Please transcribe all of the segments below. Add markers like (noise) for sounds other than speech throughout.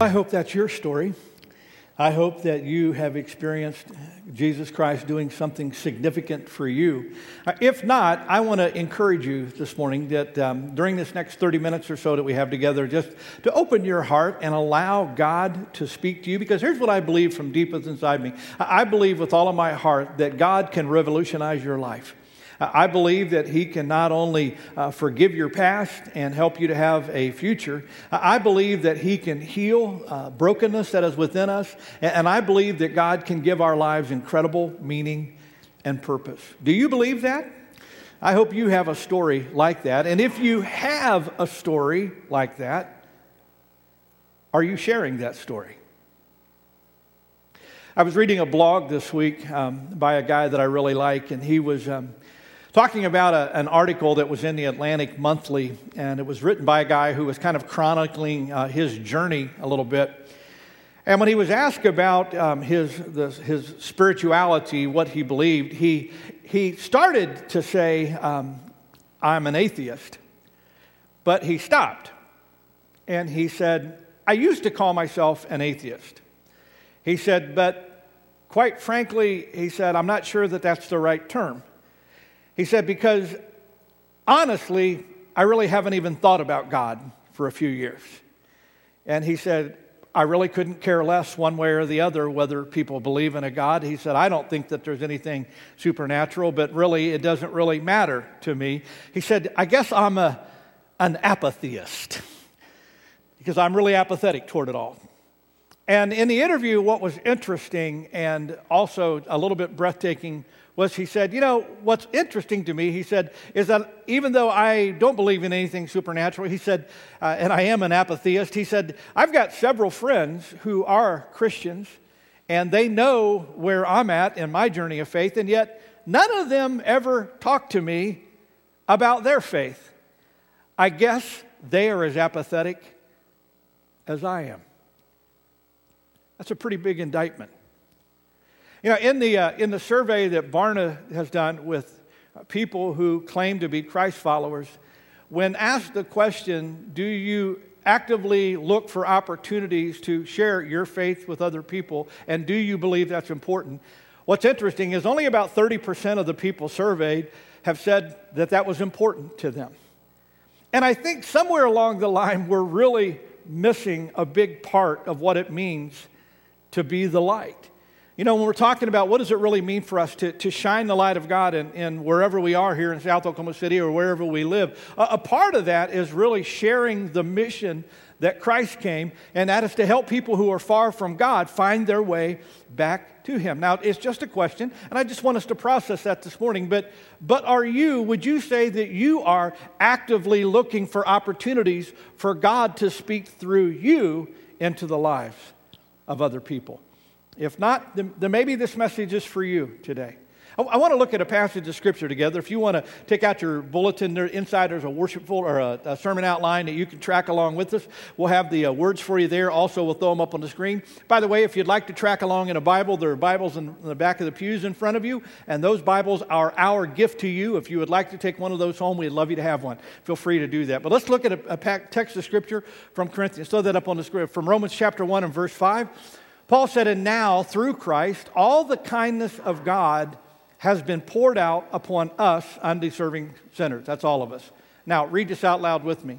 I hope that's your story. I hope that you have experienced Jesus Christ doing something significant for you. Uh, if not, I want to encourage you this morning that um, during this next 30 minutes or so that we have together, just to open your heart and allow God to speak to you. Because here's what I believe from deepest inside me I believe with all of my heart that God can revolutionize your life. I believe that He can not only uh, forgive your past and help you to have a future, I believe that He can heal uh, brokenness that is within us, and I believe that God can give our lives incredible meaning and purpose. Do you believe that? I hope you have a story like that. And if you have a story like that, are you sharing that story? I was reading a blog this week um, by a guy that I really like, and he was um, talking about a, an article that was in the Atlantic Monthly, and it was written by a guy who was kind of chronicling uh, his journey a little bit. And when he was asked about um, his, the, his spirituality, what he believed, he, he started to say, um, I'm an atheist. But he stopped. And he said, I used to call myself an atheist. He said, but quite frankly, he said, I'm not sure that that's the right term. He said, Because honestly, I really haven't even thought about God for a few years. And he said, I really couldn't care less one way or the other whether people believe in a God. He said, I don't think that there's anything supernatural, but really it doesn't really matter to me. He said, I guess I'm a, an apatheist because I'm really apathetic toward it all. And in the interview, what was interesting and also a little bit breathtaking was he said, You know, what's interesting to me, he said, is that even though I don't believe in anything supernatural, he said, uh, and I am an apatheist, he said, I've got several friends who are Christians, and they know where I'm at in my journey of faith, and yet none of them ever talk to me about their faith. I guess they are as apathetic as I am. That's a pretty big indictment. You know, in the, uh, in the survey that Barna has done with people who claim to be Christ followers, when asked the question, do you actively look for opportunities to share your faith with other people, and do you believe that's important? What's interesting is only about 30% of the people surveyed have said that that was important to them. And I think somewhere along the line, we're really missing a big part of what it means to be the light. You know, when we're talking about what does it really mean for us to, to shine the light of God in, in wherever we are here in South Oklahoma City or wherever we live, a, a part of that is really sharing the mission that Christ came, and that is to help people who are far from God find their way back to Him. Now, it's just a question, and I just want us to process that this morning. But, but are you, would you say that you are actively looking for opportunities for God to speak through you into the lives of other people? If not, then, then maybe this message is for you today. I, I want to look at a passage of Scripture together. If you want to take out your bulletin, there, inside there's a worshipful or a, a, sermon outline that you can track along with us. We'll have the uh, words for you there. Also, we'll throw them up on the screen. By the way, if you'd like to track along in a Bible, there are Bibles in, in the back of the pews in front of you, and those Bibles are our gift to you. If you would like to take one of those home, we'd love you to have one. Feel free to do that. But let's look at a, a text of Scripture from Corinthians. Throw that up on the screen from Romans chapter 1 and verse 5. Paul said, And now, through Christ, all the kindness of God has been poured out upon us, undeserving sinners. That's all of us. Now, read this out loud with me.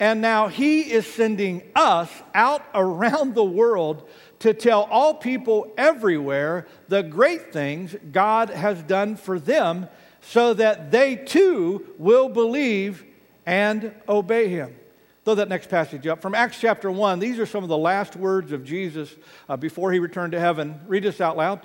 And now he is sending us out around the world to tell all people everywhere the great things God has done for them so that they too will believe and obey him. Throw that next passage up. From Acts chapter 1, these are some of the last words of Jesus uh, before he returned to heaven. Read this out loud.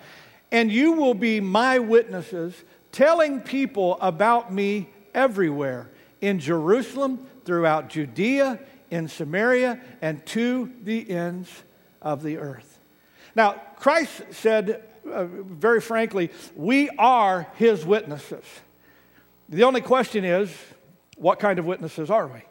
And you will be my witnesses, telling people about me everywhere in Jerusalem, throughout Judea, in Samaria, and to the ends of the earth. Now, Christ said uh, very frankly, we are his witnesses. The only question is, what kind of witnesses are we?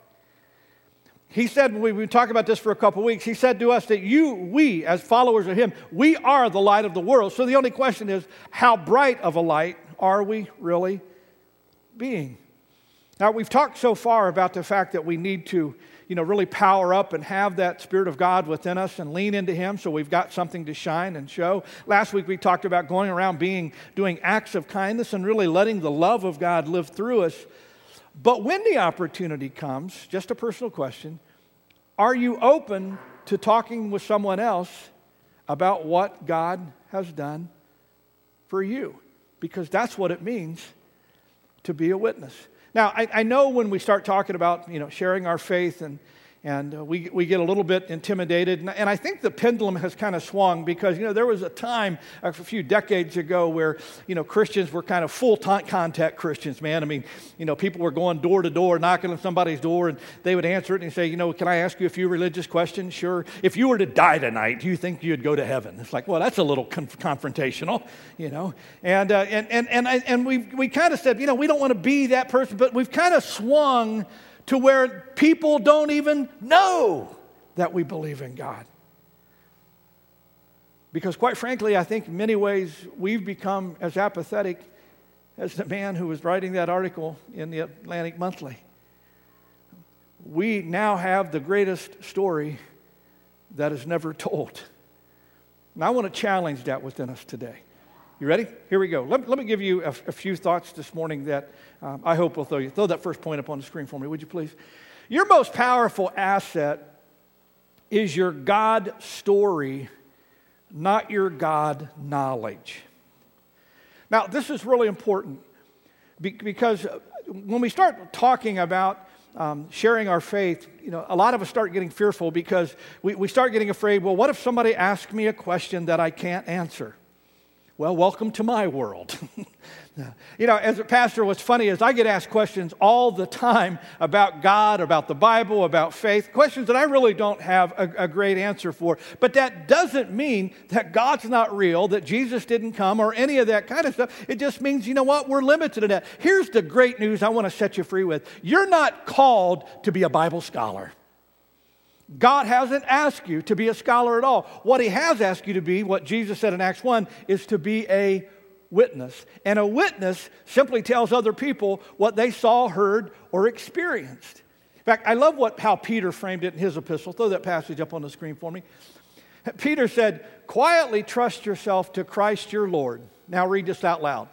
He said, we've been talking about this for a couple weeks, he said to us that you, we, as followers of him, we are the light of the world. So the only question is, how bright of a light are we really being? Now, we've talked so far about the fact that we need to you know, really power up and have that Spirit of God within us and lean into Him so we've got something to shine and show. Last week we talked about going around being, doing acts of kindness and really letting the love of God live through us. But when the opportunity comes, just a personal question, are you open to talking with someone else about what God has done for you? Because that's what it means to be a witness. Now, I, I, know when we start talking about, you know, sharing our faith and, and uh, we, we get a little bit intimidated. And, and I think the pendulum has kind of swung because, you know, there was a time a few decades ago where, you know, Christians were kind of full contact Christians, man. I mean, you know, people were going door to door, knocking on somebody's door, and they would answer it and say, you know, can I ask you a few religious questions? Sure. If you were to die tonight, do you think you'd go to heaven? It's like, well, that's a little conf- confrontational, you know. And, uh, and, and, and, and we, we kind of said, you know, we don't want to be that person, but we've kind of swung to where people don't even know that we believe in God. Because, quite frankly, I think in many ways we've become as apathetic as the man who was writing that article in the Atlantic Monthly. We now have the greatest story that is never told. And I want to challenge that within us today. You ready? Here we go. Let, let me give you a, a few thoughts this morning that um, I hope will throw you. Throw that first point up on the screen for me, would you please? Your most powerful asset is your God story, not your God knowledge. Now, this is really important because when we start talking about um, sharing our faith, you know, a lot of us start getting fearful because we, we start getting afraid. Well, what if somebody asks me a question that I can't answer? Well, welcome to my world. (laughs) you know, as a pastor, what's funny is I get asked questions all the time about God, about the Bible, about faith, questions that I really don't have a, a, great answer for. But that doesn't mean that God's not real, that Jesus didn't come, or any of that kind of stuff. It just means, you know what, we're limited to that. Here's the great news I want to set you free with you're not called to be a Bible scholar. God hasn't asked you to be a scholar at all. What He has asked you to be, what Jesus said in Acts 1, is to be a witness. And a witness simply tells other people what they saw, heard, or experienced. In fact, I love what, how Peter framed it in his epistle. Throw that passage up on the screen for me. Peter said, Quietly trust yourself to Christ your Lord. Now read this out loud.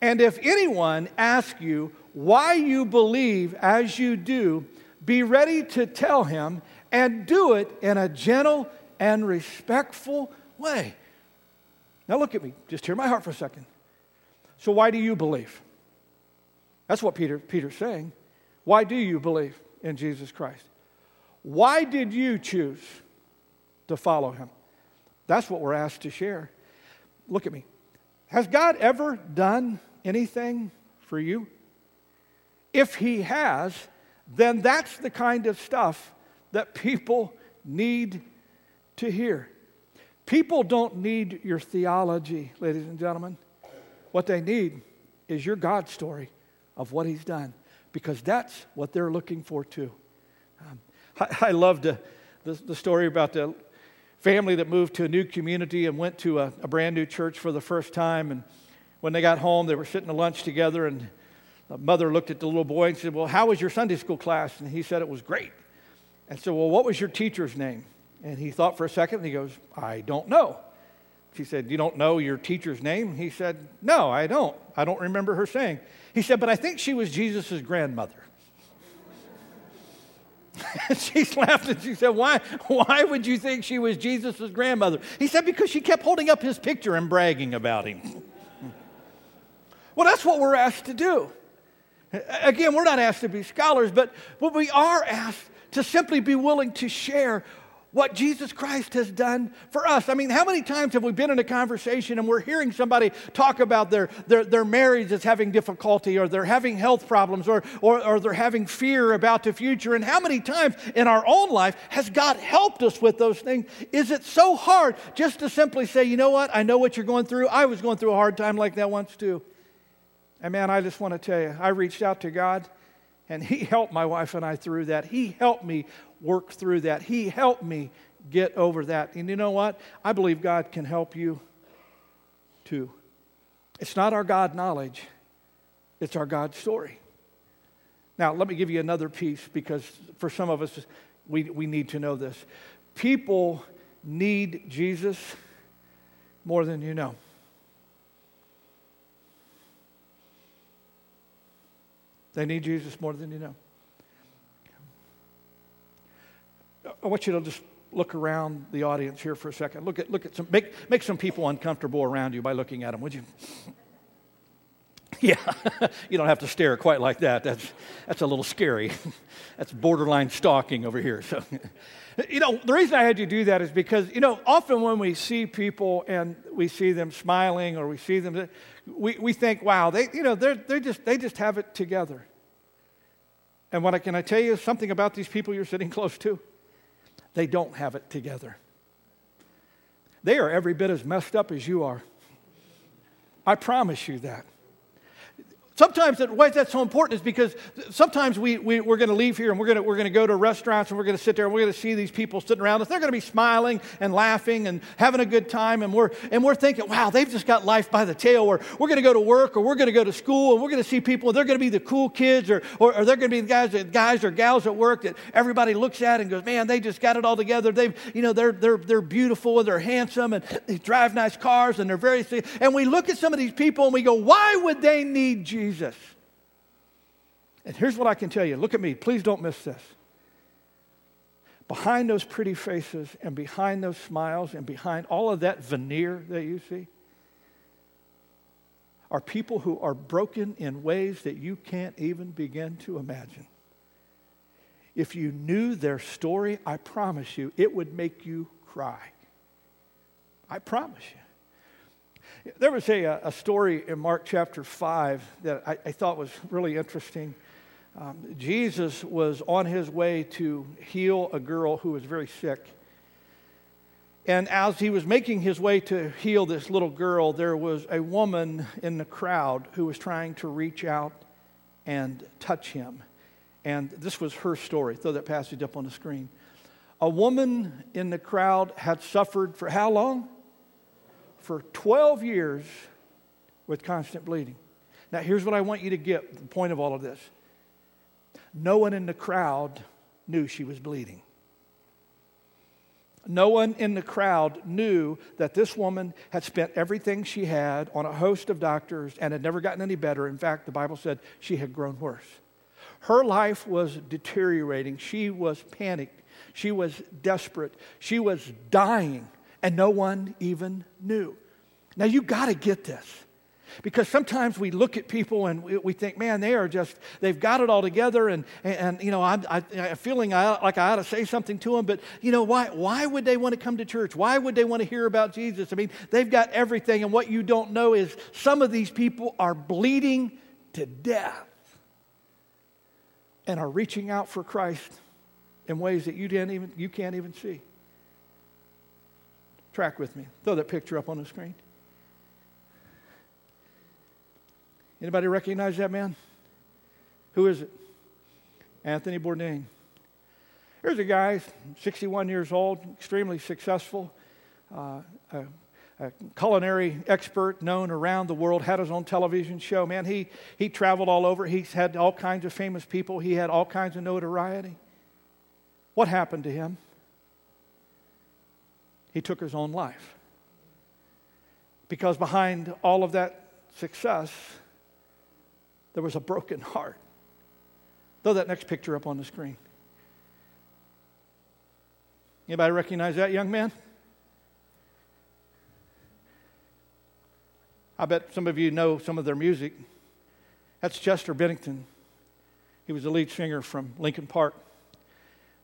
And if anyone asks you why you believe as you do, be ready to tell him and do it in a gentle and respectful way. Now, look at me. Just hear my heart for a second. So, why do you believe? That's what Peter, Peter's saying. Why do you believe in Jesus Christ? Why did you choose to follow him? That's what we're asked to share. Look at me. Has God ever done anything for you? If he has, then that's the kind of stuff that people need to hear. People don't need your theology, ladies and gentlemen. What they need is your God story of what He's done, because that's what they're looking for too. Um, I, I loved the, the, the, story about the family that moved to a new community and went to a, a brand new church for the first time. And when they got home, they were sitting to lunch together, and the mother looked at the little boy and said, Well, how was your Sunday school class? And he said it was great. And said, Well, what was your teacher's name? And he thought for a second and he goes, I don't know. She said, You don't know your teacher's name? He said, No, I don't. I don't remember her saying. He said, But I think she was Jesus' grandmother. she laughed and she said, why, why would you think she was Jesus' grandmother? He said, Because she kept holding up his picture and bragging about him. (laughs) well, that's what we're asked to do. Again, we're not asked to be scholars, but, but we are asked to simply be willing to share what Jesus Christ has done for us. I mean, how many times have we been in a conversation and we're hearing somebody talk about their, their, their marriage that's having difficulty or they're having health problems or, or, or they're having fear about the future? And how many times in our own life has God helped us with those things? Is it so hard just to simply say, you know what, I know what you're going through. I was going through a hard time like that once too. And man, I just want to tell you, I reached out to God and He helped my wife and I through that. He helped me work through that. He helped me get over that. And you know what? I believe God can help you too. It's not our God knowledge, it's our God story. Now, let me give you another piece because for some of us, we, we need to know this. People need Jesus more than you know. They need Jesus more than you know. I want you to just look around the audience here for a second. Look at, look at some, make, make some people uncomfortable around you by looking at them, would you? (laughs) Yeah, you don't have to stare quite like that. That's, that's a little scary. (laughs) That's borderline stalking over here. So, (laughs) you know, the reason I had you do that is because, you know, often when we see people and we see them smiling or we see them, we, we think, wow, they, you know, they're, they're just, they just have it together. And what I, can I tell you something about these people you're sitting close to? They don't have it together. They are every bit as messed up as you are. I promise you that. Sometimes that, why is that so important is because sometimes we, we, we're going to leave here and we're going we're to go to restaurants and we're going to sit there and we're going to see these people sitting around us. They're going to be smiling and laughing and having a good time. And we're, and we're thinking, wow, they've just got life by the tail. Or we're going to go to work or we're going to go to school and we're going to see people. They're going to be the cool kids or, or, or they're going to be the guys, guys or gals at work that everybody looks at and goes, man, they just got it all together. They've, you know, they're, they're, they're beautiful and they're handsome and they drive nice cars and they're very, and we look at some of these people and we go, why would they need Jesus? Jesus. And here's what I can tell you look at me, please don't miss this. Behind those pretty faces and behind those smiles and behind all of that veneer that you see are people who are broken in ways that you can't even begin to imagine. If you knew their story, I promise you, it would make you cry. I promise you. There was a, a story in Mark chapter 5 that I, I thought was really interesting. Um, Jesus was on his way to heal a girl who was very sick. And as he was making his way to heal this little girl, there was a woman in the crowd who was trying to reach out and touch him. And this was her story. Throw that passage up on the screen. A woman in the crowd had suffered for how long? For 12 years with constant bleeding. Now, here's what I want you to get the point of all of this. No one in the crowd knew she was bleeding. No one in the crowd knew that this woman had spent everything she had on a host of doctors and had never gotten any better. In fact, the Bible said she had grown worse. Her life was deteriorating. She was panicked. She was desperate. She was dying and no one even knew. Now, you got to get this. Because sometimes we look at people and we, we, think, man, they are just, they've got it all together. And, and, and you know, I'm, I, am feeling I, like I ought to say something to them. But, you know, why, why would they want to come to church? Why would they want to hear about Jesus? I mean, they've got everything. And what you don't know is some of these people are bleeding to death and are reaching out for Christ in ways that you, didn't even, you can't even see. Track with me. Throw that picture up on the screen. Anybody recognize that man? Who is it? Anthony Bourdain. Here's a guy, 61 years old, extremely successful, uh, a, a, culinary expert known around the world, had his own television show. Man, he, he traveled all over. He's had all kinds of famous people. He had all kinds of notoriety. What happened to him? He took his own life. Because behind all of that success, there was a broken heart. Throw that next picture up on the screen. Anybody recognize that young man? I bet some of you know some of their music. That's Chester Bennington. He was the lead singer from Linkin Park.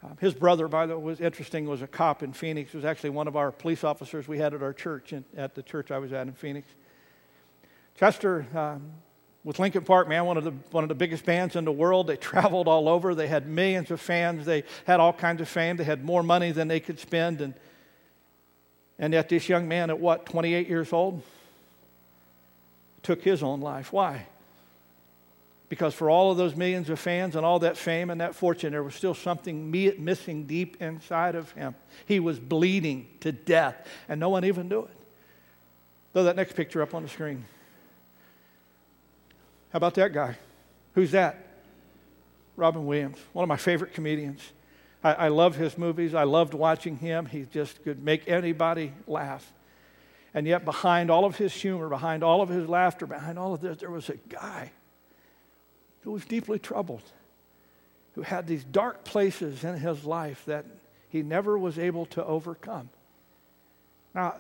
Um, his brother, by the way, was interesting, was a cop in Phoenix. He was actually one of our police officers we had at our church, in, at the church I was at in Phoenix. Chester, um, with Linkin Park, man, one of, the, one of the biggest bands in the world. They traveled all over. They had millions of fans. They had all kinds of fame. They had more money than they could spend. And, and yet, this young man at what, 28 years old, took his own life. Why? Because for all of those millions of fans and all that fame and that fortune, there was still something missing deep inside of him. He was bleeding to death, and no one even knew it. Throw that next picture up on the screen. How about that guy? Who's that? Robin Williams, one of my favorite comedians. I, I love his movies. I loved watching him. He just could make anybody laugh. And yet, behind all of his humor, behind all of his laughter, behind all of this, there was a guy who was deeply troubled, who had these dark places in his life that he never was able to overcome. Now,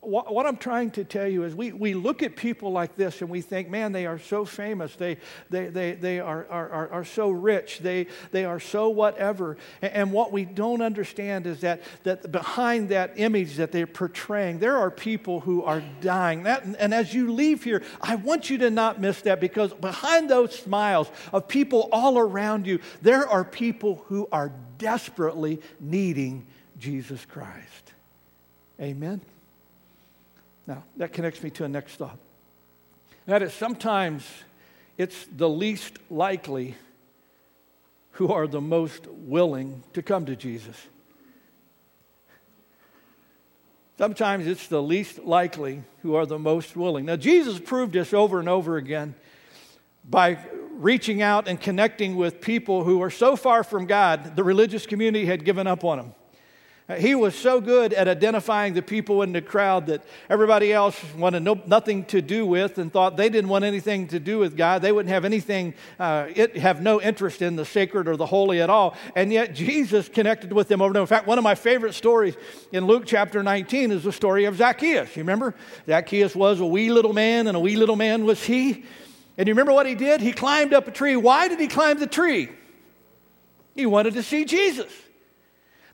what, what, I'm trying to tell you is we, we look at people like this and we think, man, they are so famous. They, they, they, they are, are, are, are so rich. They, they are so whatever. And, and what we don't understand is that, that behind that image that they're portraying, there are people who are dying. That, and as you leave here, I want you to not miss that because behind those smiles of people all around you, there are people who are desperately needing Jesus Christ. Amen. Now, that connects me to a next thought. That is, sometimes it's the least likely who are the most willing to come to Jesus. Sometimes it's the least likely who are the most willing. Now, Jesus proved this over and over again by reaching out and connecting with people who are so far from God, the religious community had given up on them. He was so good at identifying the people in the crowd that everybody else wanted no, nothing to do with and thought they didn't want anything to do with God. They wouldn't have anything, uh, it, have no interest in the sacred or the holy at all. And yet Jesus connected with them over and over. In fact, one of my favorite stories in Luke chapter 19 is the story of Zacchaeus. You remember? Zacchaeus was a wee little man, and a wee little man was he. And you remember what he did? He climbed up a tree. Why did he climb the tree? He wanted to see Jesus.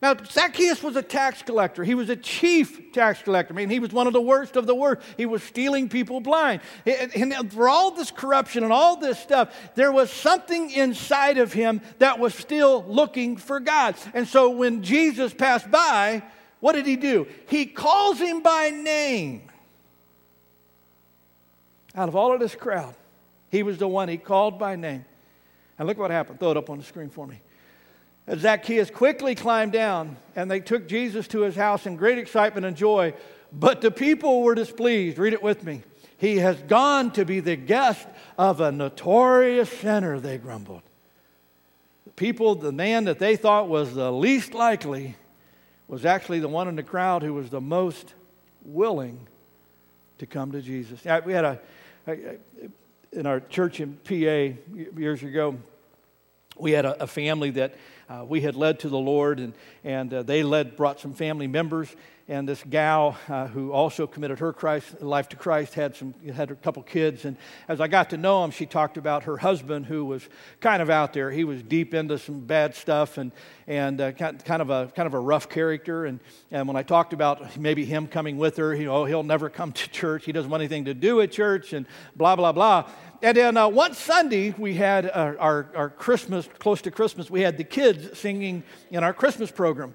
Now, Zacchaeus was a tax collector. He was a chief tax collector. I mean, he was one of the worst of the worst. He was stealing people blind. And for all this corruption and all this stuff, there was something inside of him that was still looking for God. And so when Jesus passed by, what did he do? He calls him by name. Out of all of this crowd, he was the one he called by name. And look what happened. Throw it up on the screen for me. Zacchaeus quickly climbed down, and they took Jesus to his house in great excitement and joy. But the people were displeased. Read it with me. He has gone to be the guest of a notorious sinner, they grumbled. The people, the man that they thought was the least likely, was actually the one in the crowd who was the most willing to come to Jesus. We had a, in our church in PA years ago, we had a, a family that uh, we had led to the Lord, and, and uh, they led, brought some family members. And this gal uh, who also committed her Christ, life to Christ had, some, had a couple kids. And as I got to know him, she talked about her husband who was kind of out there. He was deep into some bad stuff and, and uh, kind, of a, kind of a rough character. And, and when I talked about maybe him coming with her, you know, he'll never come (laughs) to church. He doesn't want anything to do at church and blah, blah, blah. And then uh, one Sunday, we had our, our, our, Christmas, close to Christmas, we had the kids singing in our Christmas program.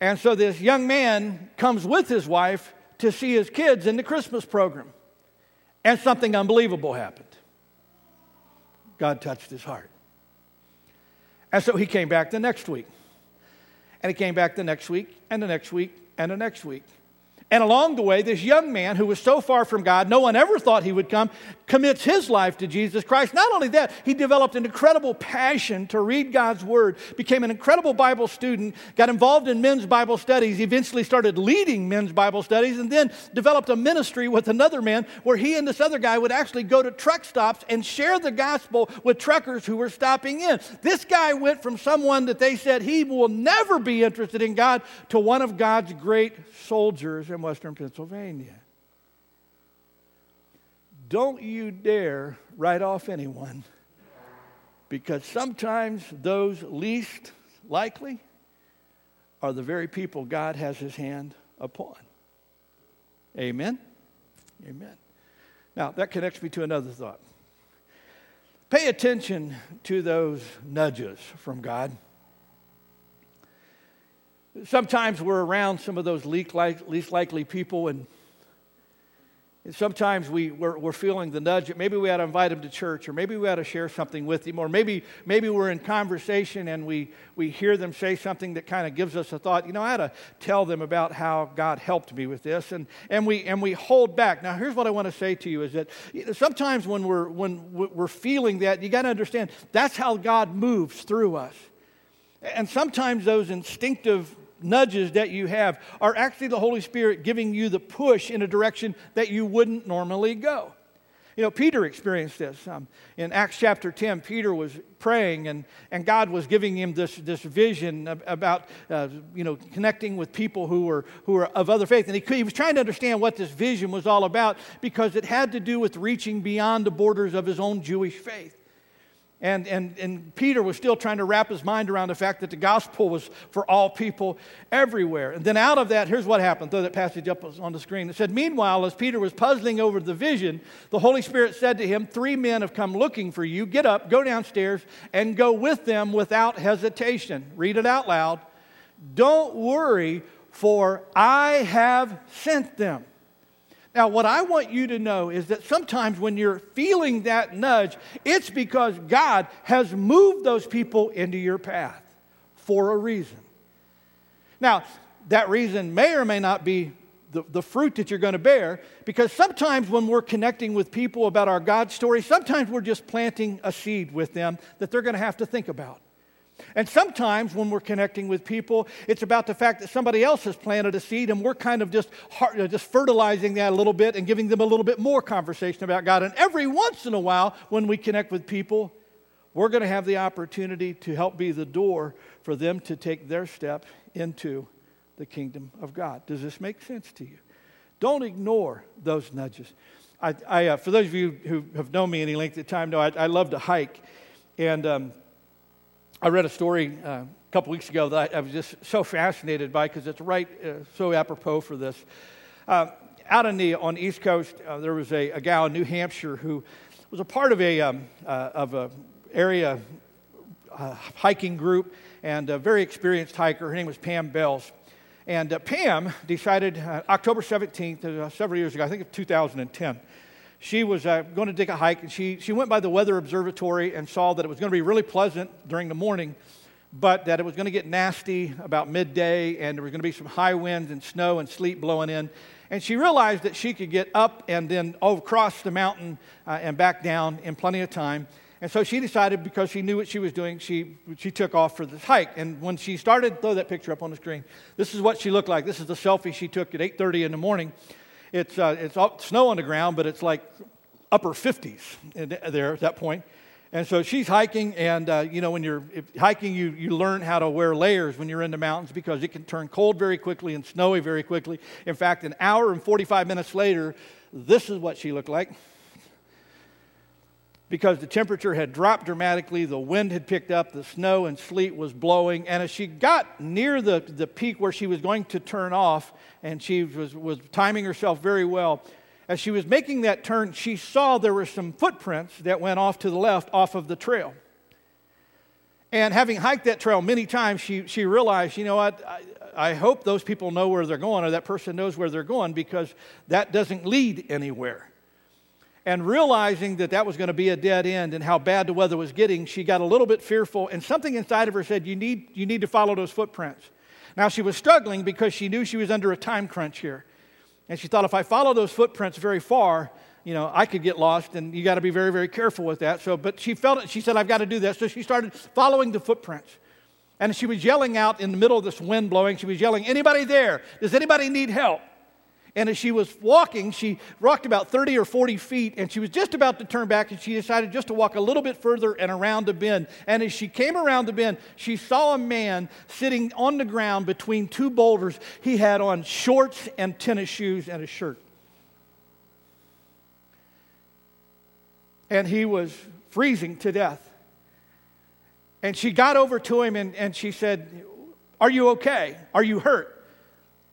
And so this young man comes with his wife to see his kids in the Christmas program. And something unbelievable happened. God touched his heart. And so he came back the next week. And he came back the next week, and the next week, and the next week. And along the way, this young man who was so far from God, no one ever thought he would come, commits his life to Jesus Christ. Not only that, he developed an incredible passion to read God's Word, became an incredible Bible student, got involved in men's Bible studies, eventually started leading men's Bible studies, and then developed a ministry with another man where he and this other guy would actually go to truck stops and share the gospel with truckers who were stopping in. This guy went from someone that they said he will never be interested in God to one of God's great soldiers in Western Pennsylvania. Don't you dare write off anyone because sometimes those least likely are the very people God has his hand upon. Amen? Amen. Now, that connects me to another thought. Pay attention to those nudges from God. Sometimes we're around some of those least likely people, and sometimes we, we're, we're, feeling the nudge. That maybe we ought to invite them to church, or maybe we ought to share something with them, or maybe, maybe we're in conversation and we, we hear them say something that kind of gives us a thought. You know, I ought to tell them about how God helped me with this, and, and, we, and we hold back. Now, here's what I want to say to you is that sometimes when we're, when we're feeling that, you got to understand that's how God moves through us. And sometimes those instinctive nudges that you have are actually the Holy Spirit giving you the push in a direction that you wouldn't normally go. You know, Peter experienced this. Um, in Acts chapter 10, Peter was praying, and, and God was giving him this, this vision about, uh, you know, connecting with people who were, who were of other faith. And he, he was trying to understand what this vision was all about because it had to do with reaching beyond the borders of his own Jewish faith. And, and, and Peter was still trying to wrap his mind around the fact that the gospel was for all people everywhere. And then out of that, here's what happened. Throw that passage up on the screen. It said, Meanwhile, as Peter was puzzling over the vision, the Holy Spirit said to him, Three men have come looking for you. Get up, go downstairs, and go with them without hesitation. Read it out loud. Don't worry, for I have sent them. Now, what I want you to know is that sometimes when you're feeling that nudge, it's because God has moved those people into your path for a reason. Now, that reason may or may not be the, the fruit that you're going to bear, because sometimes when we're connecting with people about our God story, sometimes we're just planting a seed with them that they're going to have to think about. And sometimes when we're connecting with people, it's about the fact that somebody else has planted a seed and we're kind of just, just fertilizing that a little bit and giving them a little bit more conversation about God. And every once in a while, when we connect with people, we're going to have the opportunity to help be the door for them to take their step into the kingdom of God. Does this make sense to you? Don't ignore those nudges. I, I uh, for those of you who have known me any length of time, know I, I love to hike. And um, I read a story uh, a couple weeks ago that I, I, was just so fascinated by because it's right uh, so apropos for this. Uh, out on the on the East Coast, uh, there was a, a, gal in New Hampshire who was a part of a um, uh, of a area uh, hiking group and a very experienced hiker. Her name was Pam Bales. And Pam decided October 17th, several years ago, I think of 2010, she was uh, going to take a hike, and she, she went by the weather observatory and saw that it was going to be really pleasant during the morning, but that it was going to get nasty about midday, and there was going to be some high winds and snow and sleet blowing in. And she realized that she could get up and then across the mountain uh, and back down in plenty of time. And so she decided, because she knew what she was doing, she, she took off for this hike. And when she started, throw that picture up on the screen. This is what she looked like. This is the selfie she took at 8.30 in the morning. It's, uh, it's all, snow on the ground, but it's like upper 50s there at that point. And so she's hiking, and uh, you know, when you're hiking, you, you learn how to wear layers when you're in the mountains because it can turn cold very quickly and snowy very quickly. In fact, an hour and 45 minutes later, this is what she looked like because the temperature had dropped dramatically, the wind had picked up, the snow and sleet was blowing. And as she got near the, the peak where she was going to turn off, and she was, was timing herself very well, as she was making that turn, she saw there were some footprints that went off to the left off of the trail. And having hiked that trail many times, she, she realized, you know what, I, I hope those people know where they're going, or that person knows where they're going, because that doesn't lead anywhere. And realizing that that was going to be a dead end and how bad the weather was getting, she got a little bit fearful, and something inside of her said, You need, you need to follow those footprints. Now, she was struggling because she knew she was under a time crunch here. And she thought, if I follow those footprints very far, you know, I could get lost, and you got to be very, very careful with that. So, but she felt it. She said, I've got to do that. So she started following the footprints. And she was yelling out in the middle of this wind blowing. She was yelling, Anybody there? Does anybody need help? And as she was walking, she walked about 30 or 40 feet, and she was just about to turn back, and she decided just to walk a little bit further and around the bend. And as she came around the bend, she saw a man sitting on the ground between two boulders. He had on shorts and tennis shoes and a shirt. And he was freezing to death. And she got over to him and, and she said, Are you okay? Are you hurt?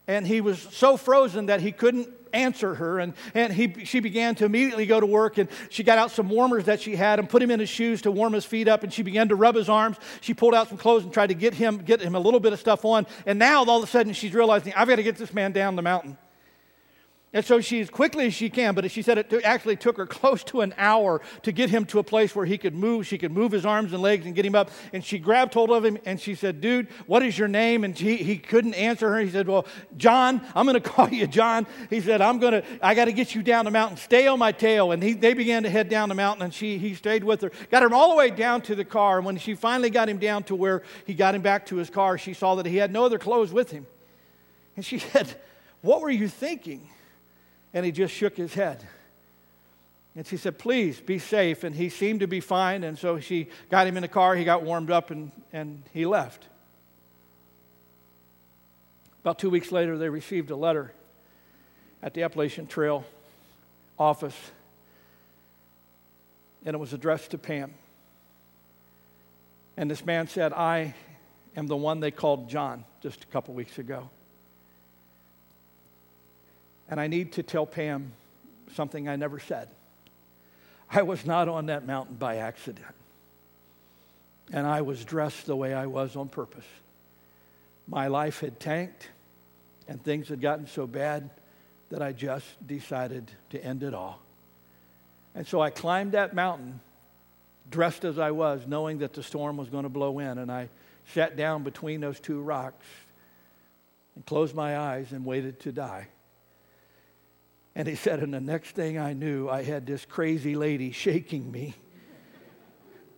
And he was so frozen that he couldn't answer her. And, and he, she began to immediately go to work, and she got out some warmers that she had and put him in his shoes to warm his feet up, and she began to rub his arms. She pulled out some clothes and tried to get him, get him a little bit of stuff on. And now, all of a sudden, she's realizing, I've got to get this man down the mountain. And so she, as quickly as she can, but she said it actually took her (laughs) close to an hour to get him to a place where he could move. She could move his arms and legs and get him up. And she grabbed hold of him and she said, Dude, what is your name? And he, he couldn't answer her. He said, Well, John, I'm going (laughs) to call you John. He said, I'm going to, I got to get you down the mountain. Stay on my tail. And he, they began to head down the mountain and she, he stayed with her. Got him all the way down to the car. And when she finally got him down to where he got him back to his car, she saw that he had no other clothes with him. And she (laughs) said, What were you thinking? And he just shook his head. And she said, Please be safe. And he seemed to be fine. And so she got him in the car. He got warmed up and, and he left. About two weeks later, they received a letter at the Appalachian Trail office. And it was addressed to Pam. And this man said, I am the one they called John just a couple weeks ago. And I need to tell Pam something I never said. I was not on that mountain by accident. And I was dressed the way I was on purpose. My life had tanked, and things had gotten so bad that I just decided to end it all. And so I climbed that mountain, dressed as I was, knowing that the storm was going to blow in. And I sat down between those two rocks and closed my eyes and waited to die. And he said, and the next thing I knew, I had this crazy lady shaking me,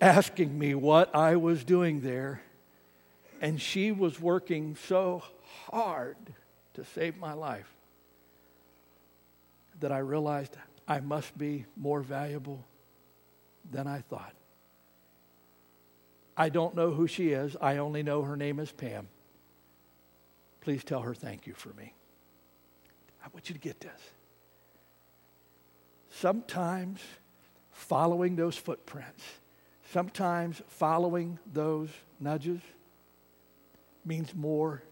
asking me what I was doing there. And she was working so hard to save my life that I realized I must be more valuable than I thought. I don't know who she is. I only know her name is Pam. Please tell her thank you for me. I want you to get this sometimes following those footprints, sometimes following those nudges means more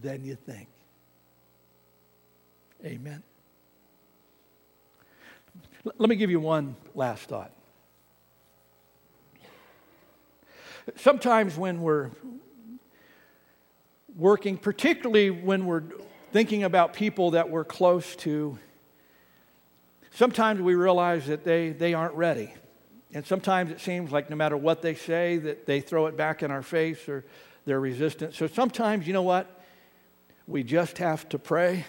than you think. Amen. Let me give you one last thought. Sometimes when we're working, particularly when we're thinking about people that we're close to, sometimes we realize that they, they aren't ready. And sometimes it seems like no matter what they say, that they throw it back in our face or they're resistant. So sometimes, you know what? We just have to pray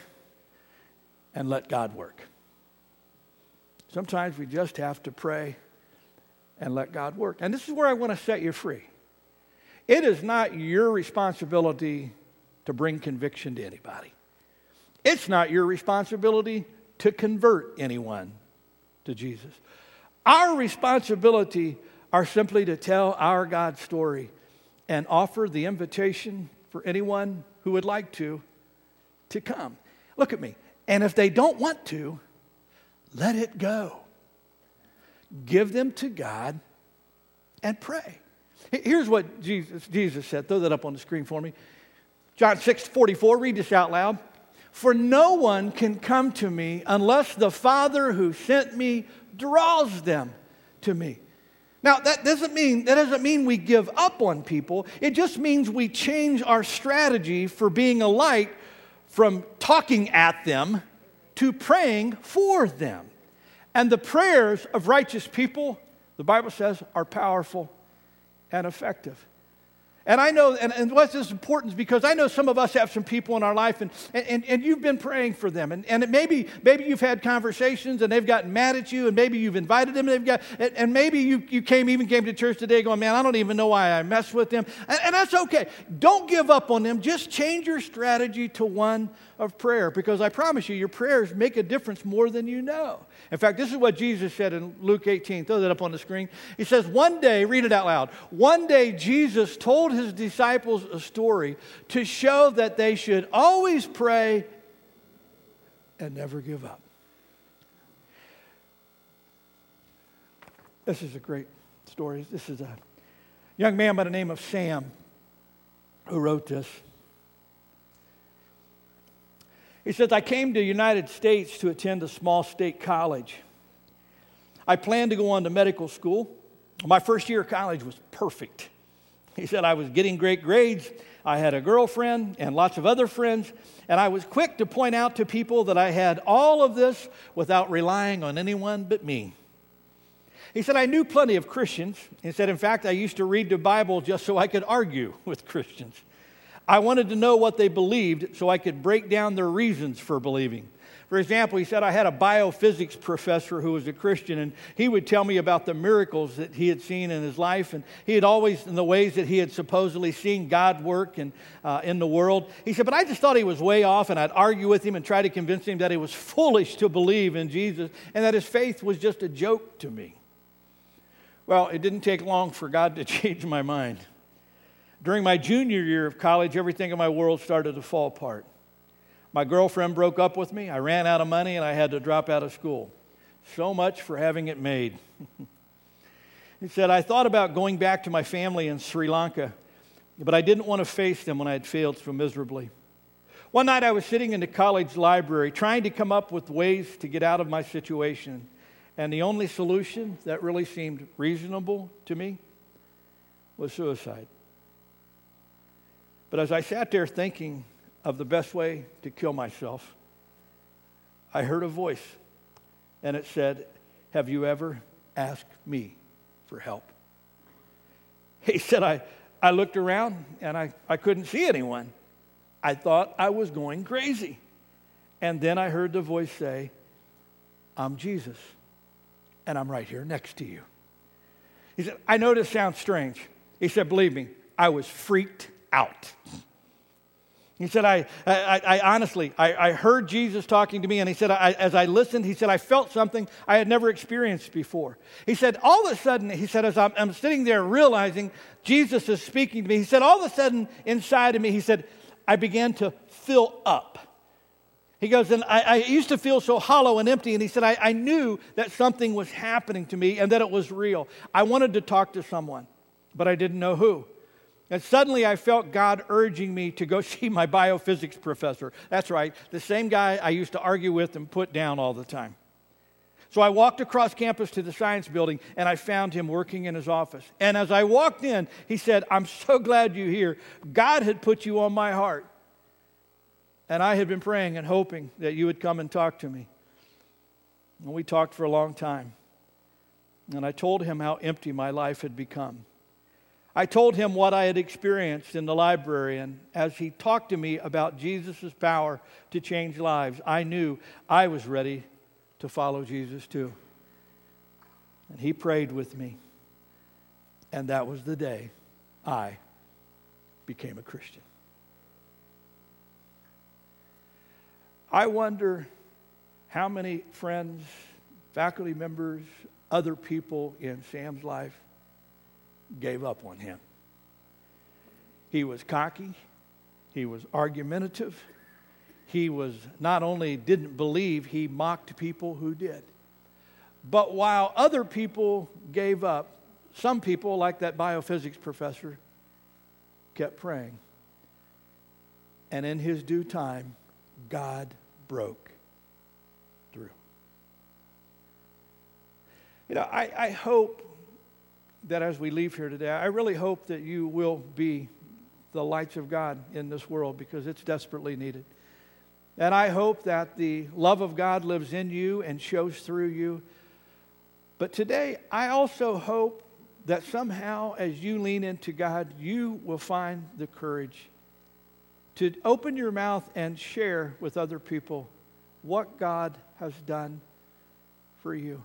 and let God work. Sometimes we just have to pray and let God work. And this is where I want to set you free. It is not your responsibility to bring conviction to anybody. It's not your responsibility to convert anyone to Jesus. Our responsibility are simply to tell our God story and offer the invitation for anyone who would like to to come. Look at me. And if they don't want to, let it go. Give them to God and pray. Here's what Jesus, Jesus said. Throw that up on the screen for me. John 6 44, read this out loud. For no one can come to me unless the Father who sent me draws them to me. Now that doesn't mean that doesn't mean we give up on people. It just means we change our strategy for being a light from talking at them to praying for them. And the prayers of righteous people, the Bible says, are powerful and effective. And I know, and, and what's this important is because I know some of us have some people in our life and, and, and you've been praying for them. And, and maybe, maybe you've had conversations and they've gotten mad at you and maybe you've invited them and they've got, and, and maybe you, you came, even came to church today going, man, I don't even know why I mess with them. And, and that's okay. Don't give up on them. Just change your strategy to one of prayer because I promise you, your prayers make a difference more than you know. In fact, this is what Jesus said in Luke 18. Throw that up on the screen. He says, One day, read it out loud. One day, Jesus told his disciples a story to show that they should always pray and never give up. This is a great story. This is a young man by the name of Sam who wrote this. He says, I came to the United States to attend a small state college. I planned to go on to medical school. My first year of college was perfect. He said, I was getting great grades. I had a girlfriend and lots of other friends, and I was quick to point out to people that I had all of this without relying on anyone but me. He said, I knew plenty of Christians. He said, in fact, I used to read the Bible just so I could argue (laughs) with Christians. I wanted to know what they believed so I could break down their reasons for believing. For example, he said, I had a biophysics professor who was a Christian, and he would tell me about the miracles that he had seen in his life. And he had always, in the ways that he had supposedly seen God work in, uh, in the world. He said, But I just thought he was way off, and I'd argue with him and try to convince him that he was foolish to believe in Jesus and that his faith was just a joke to me. Well, it didn't take long for God to (laughs) change my mind. During my junior year of college, everything in my world started to fall apart. My girlfriend broke up with me. I ran out of money and I had to drop out of school. So much for having it made. (laughs) he said, I thought about going back to my family in Sri Lanka, but I didn't want to face them when I had failed so miserably. One night I was sitting in the college library trying to come up with ways to get out of my situation, and the only solution that really seemed reasonable to me was suicide. But as I sat there thinking, of the best way to kill myself, I heard a voice, and it said, Have you ever asked me for help? He said, I, I looked around and I, I couldn't see anyone. I thought I was going crazy. And then I heard the voice say, I'm Jesus, and I'm right here next to you. He said, I know this sounds strange. He said, Believe me, I was freaked out. He said, I, I, I honestly, I, I, heard Jesus talking to me, and he said, I, as I listened, he said, I felt something I had never experienced before. He said, all of a sudden, he said, as I'm, I'm sitting there realizing Jesus is speaking to me, he said, all of a sudden, inside of me, he said, I began to fill up. He goes, and I, I used to feel so hollow and empty. And he said, I, I knew that something was happening to me and that it was real. I wanted to talk to someone, but I didn't know who. And suddenly I felt God urging me to go (laughs) see my biophysics professor. That's right, the same guy I used to argue with and put down all the time. So I walked across campus to the science building and I found him working in his office. And as I walked in, he said, I'm (laughs) so glad you're here. God had put you on my heart. And I had been praying and hoping that you would come and talk to me. And we talked for a long time. And I told him how empty my life had become. I told him what I had experienced in the library, and as he talked to me about Jesus' power to change lives, I knew I was ready to follow Jesus too. And he prayed with me, and that was the day I became a Christian. I wonder how many friends, faculty members, other people in Sam's life gave up on him. He was cocky, he was argumentative, he was not only didn't believe, he mocked people who did. But while other people gave up, some people, like that biophysics professor, kept praying. And in his due time, God broke through. You know, I, I hope that as we leave here today, I really hope that you will be the lights of God in this world because it's desperately needed. And I hope that the love of God lives in you and shows through you. But today, I also hope that somehow, as you lean into God, you will find the courage to open your mouth and share with other people what God has done for you.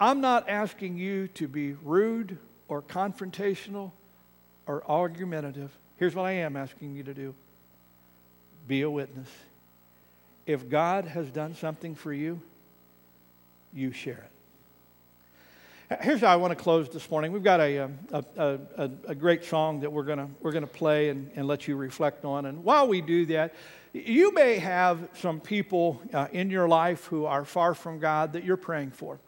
I'm not asking you to be rude or confrontational or argumentative. Here's what I am asking you to do be a witness. If God has done something for you, you share it. Here's how I want to close this morning. We've got a, um, a, a, a great song that we're going to we're gonna play and, and let you reflect on. And while we do that, you may have some people uh, in your life who are far from God that you're praying for.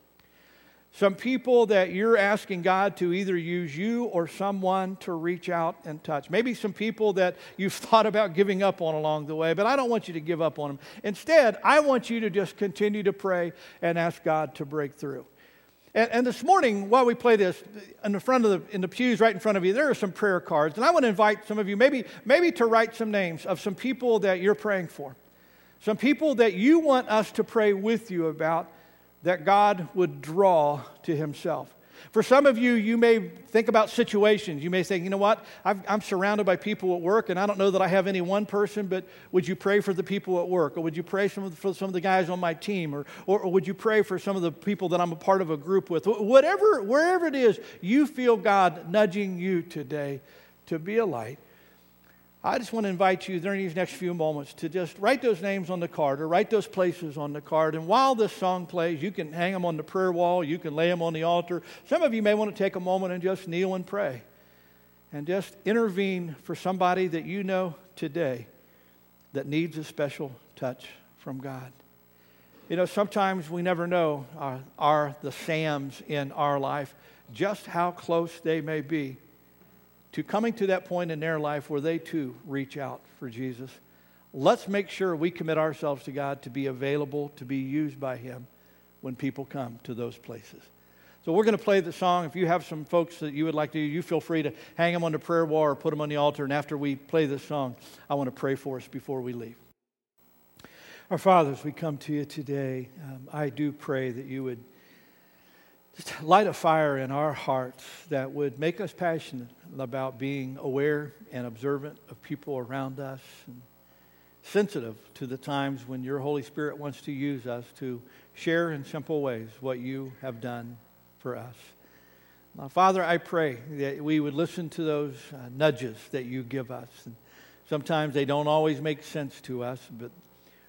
Some people that you're asking God to either use you or someone to reach out and touch. Maybe some people that you've (laughs) thought about giving up on along the way, but I don't want you to give up on them. Instead, I want you to just continue to pray and ask God to break through. And, and, this morning, while we play this, in the front of the in the pews, right in front of you, there are some prayer cards, and I want to invite some of you, maybe maybe to write some names of some people that you're praying for, some people that you want us to pray with you about, that God would draw to Himself. For some of you, you may think about situations. You may say, you know what? i am surrounded by people at work, and I don't know that I have any one person, but would you pray for the people at work? Or would you pray some for some of the guys on my team? Or, or, or would you pray for some of the people that I'm a part of a group with? Whatever, wherever it is, you feel God nudging you today to be a light. I just want to invite you during these next few moments to just write those names on the card or write those places on the card. And while this song plays, you can hang them on the prayer wall, you can lay them on the altar. Some of you may want to take a moment and just kneel and pray and just intervene for somebody that you know today that needs a special touch from God. You know, sometimes we never know uh, are the Sams in our life just how close they may be to coming to that point in their life where they too reach out for Jesus. Let's make sure we commit ourselves to God to be available, to be used by Him when people come to those places. So we're going to play the song. If you have some folks that you would like to, you feel free to hang them on the prayer wall or put them on the altar. And after we play this song, I want to pray for us before we leave. Our fathers, we come to you today. Um, I do pray that you would light a fire in our hearts that would make us passionate about being aware and observant of people around us and sensitive to the times when your Holy Spirit wants to use us to share in simple ways what you have done for us. Now, Father, I pray that we would listen to those uh, nudges that you give us. And sometimes they don't always make sense to us, but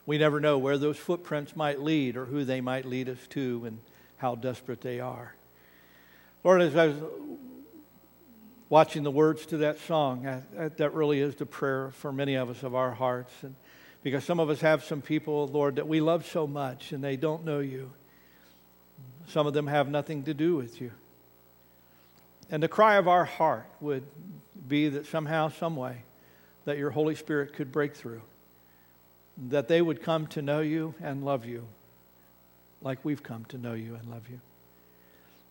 we never know where those footprints might lead or who they might lead us to. And how desperate they are. Lord, as I was watching the words to that song, that really is the prayer for many of us of our hearts. And because some of us have some people, Lord, that we love so much and they don't know you. Some of them have nothing to do with you. And the cry of our heart would be that somehow, some way, that your Holy Spirit could break through, that they would come to know you and love you like we've come to know you and love you.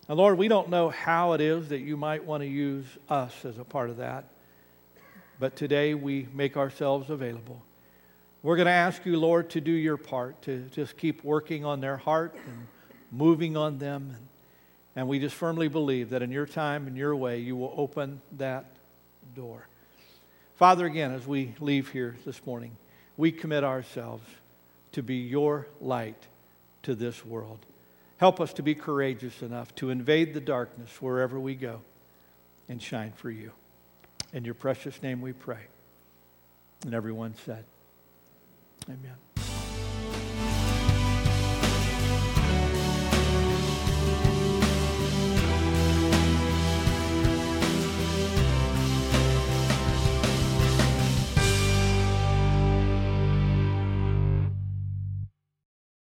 And Lord, we don't know how it is that you might want to use us as a part of that, but today we make ourselves available. We're going to ask you, Lord, to do your part, to just keep working on their heart and moving on them. And, and we just firmly believe that in your time and your way, you will open that door. Father, again, as we leave here this morning, we commit ourselves to be your light to this world. Help us to be courageous enough to invade the darkness wherever we go and shine for you. In your precious name we pray. And everyone said, Amen.